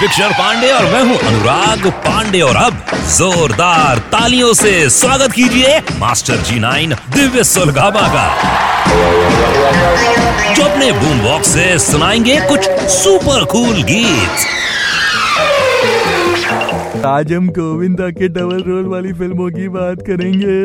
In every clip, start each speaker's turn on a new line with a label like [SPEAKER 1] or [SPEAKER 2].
[SPEAKER 1] picture Pandey और मैं हूँ अनुराग पांडे और अब जोरदार तालियों से स्वागत कीजिए मास्टर जी नाइन दिव्य सुलगामा का। जो अपने बूम बॉक्स से सुनाएँगे कुछ सुपर कूल गीत।
[SPEAKER 2] आज हम गोविंदा के डबल रोल वाली फ़िल्मों की बात करेंगे।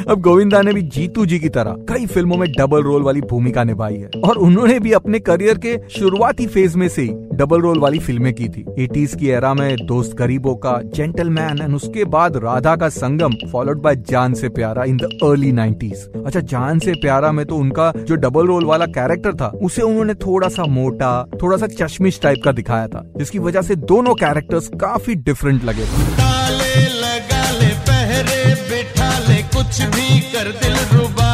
[SPEAKER 2] अब गोविंदा ने भी जीतू जी की तरह कई फ़िल्मों में डबल रोल वाली भूमिका निभाई है। और उन्होंने भी अपने करियर के शुरुआती फ़ेज़ में से ही डबल रोल वाली फ़िल्में की थी। एटीज की एरा में दोस्त गरीबों का जेंटलमैन एंड उसके बाद राधा का संगम फॉलोड बाय जान से प्यारा इन द अर्ली नाइनटीज अच्छा जान से प्यारा में तो उनका जो डबल रोल वाला कैरेक्टर था, उसे उन्होंने थोड़ा सा मोटा थोड़ा सा चश्मिश टाइप का दिखाया था, जिसकी वजह से दोनों कैरेक्टर्स काफ़ी डिफरेंट लगे थे।
[SPEAKER 3] कुछ भी कर दिल रुबा।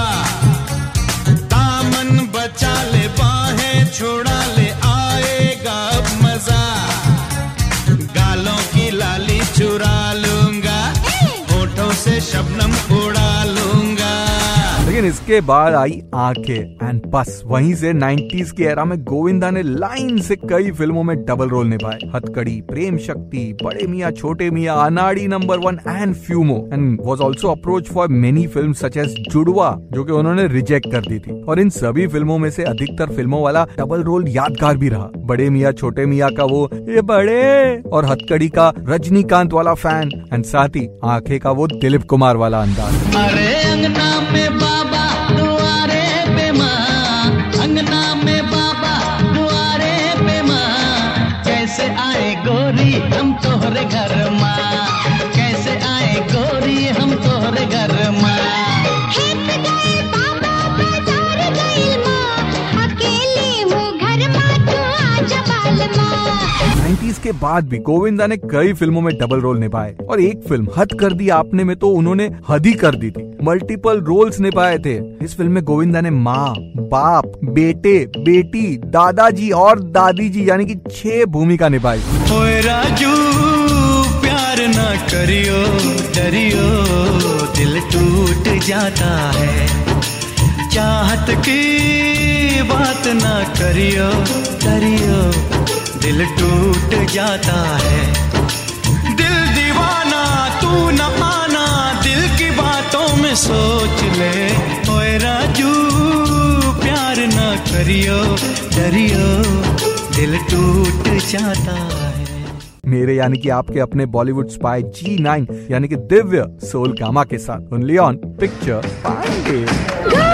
[SPEAKER 2] लेकिन इसके बाद आई आँखें। एंड बस, वहीं से 90s की एरा में गोविंदा ने लाइन से कई फ़िल्मों में डबल रोल निभाए। हथकड़ी, प्रेम शक्ति, बड़े Miyan, Chhote Miyan, Anari number one and फ्यूमो and was also approach for many film such as Judwaa, जो कि उन्होंने रिजेक्ट कर दी थी। और इन सभी फ़िल्मों में से अधिकतर फ़िल्मों वाला डबल रोल यादगार भी रहा। बड़े मियाँ, छोटे मियाँ का वो, ये बड़े! और हथकड़ी का रजनीकांत वाला फ़ैन एंड साथ ही आँखें का वो दिलीप कुमार वाला अंदाज।
[SPEAKER 3] अरे अंगना में बाबा
[SPEAKER 2] 90s के बाद भी गोविंदा ने कई फ़िल्मों में डबल रोल निभाए और एक फ़िल्म हद कर दी आपने में तो उन्होंने हद ही कर दी थी। मल्टीपल रोल्स निभाए थे। इस फ़िल्म में गोविंदा ने माँ, बाप, बेटे, बेटी, दादाजी और दादी जी यानी कि छह भूमिका निभाई।
[SPEAKER 3] राजू, प्यार ना करियो, डरियो, दिल टूट जाता है। चाहत की बात ना करियो, डरियो। दिल टूट जाता है। दिल दीवाना तू न आना। दिल की बातों में सोच ले। ओए राजू प्यार ना करियो डरियो। दिल टूट जाता है।
[SPEAKER 2] मेरे यानी कि आपके अपने बॉलीवुड स्पाई जी नाइन यानी कि दिव्य सोल गामा के साथ। ओनली ऑन पिक्चर पाएँगे।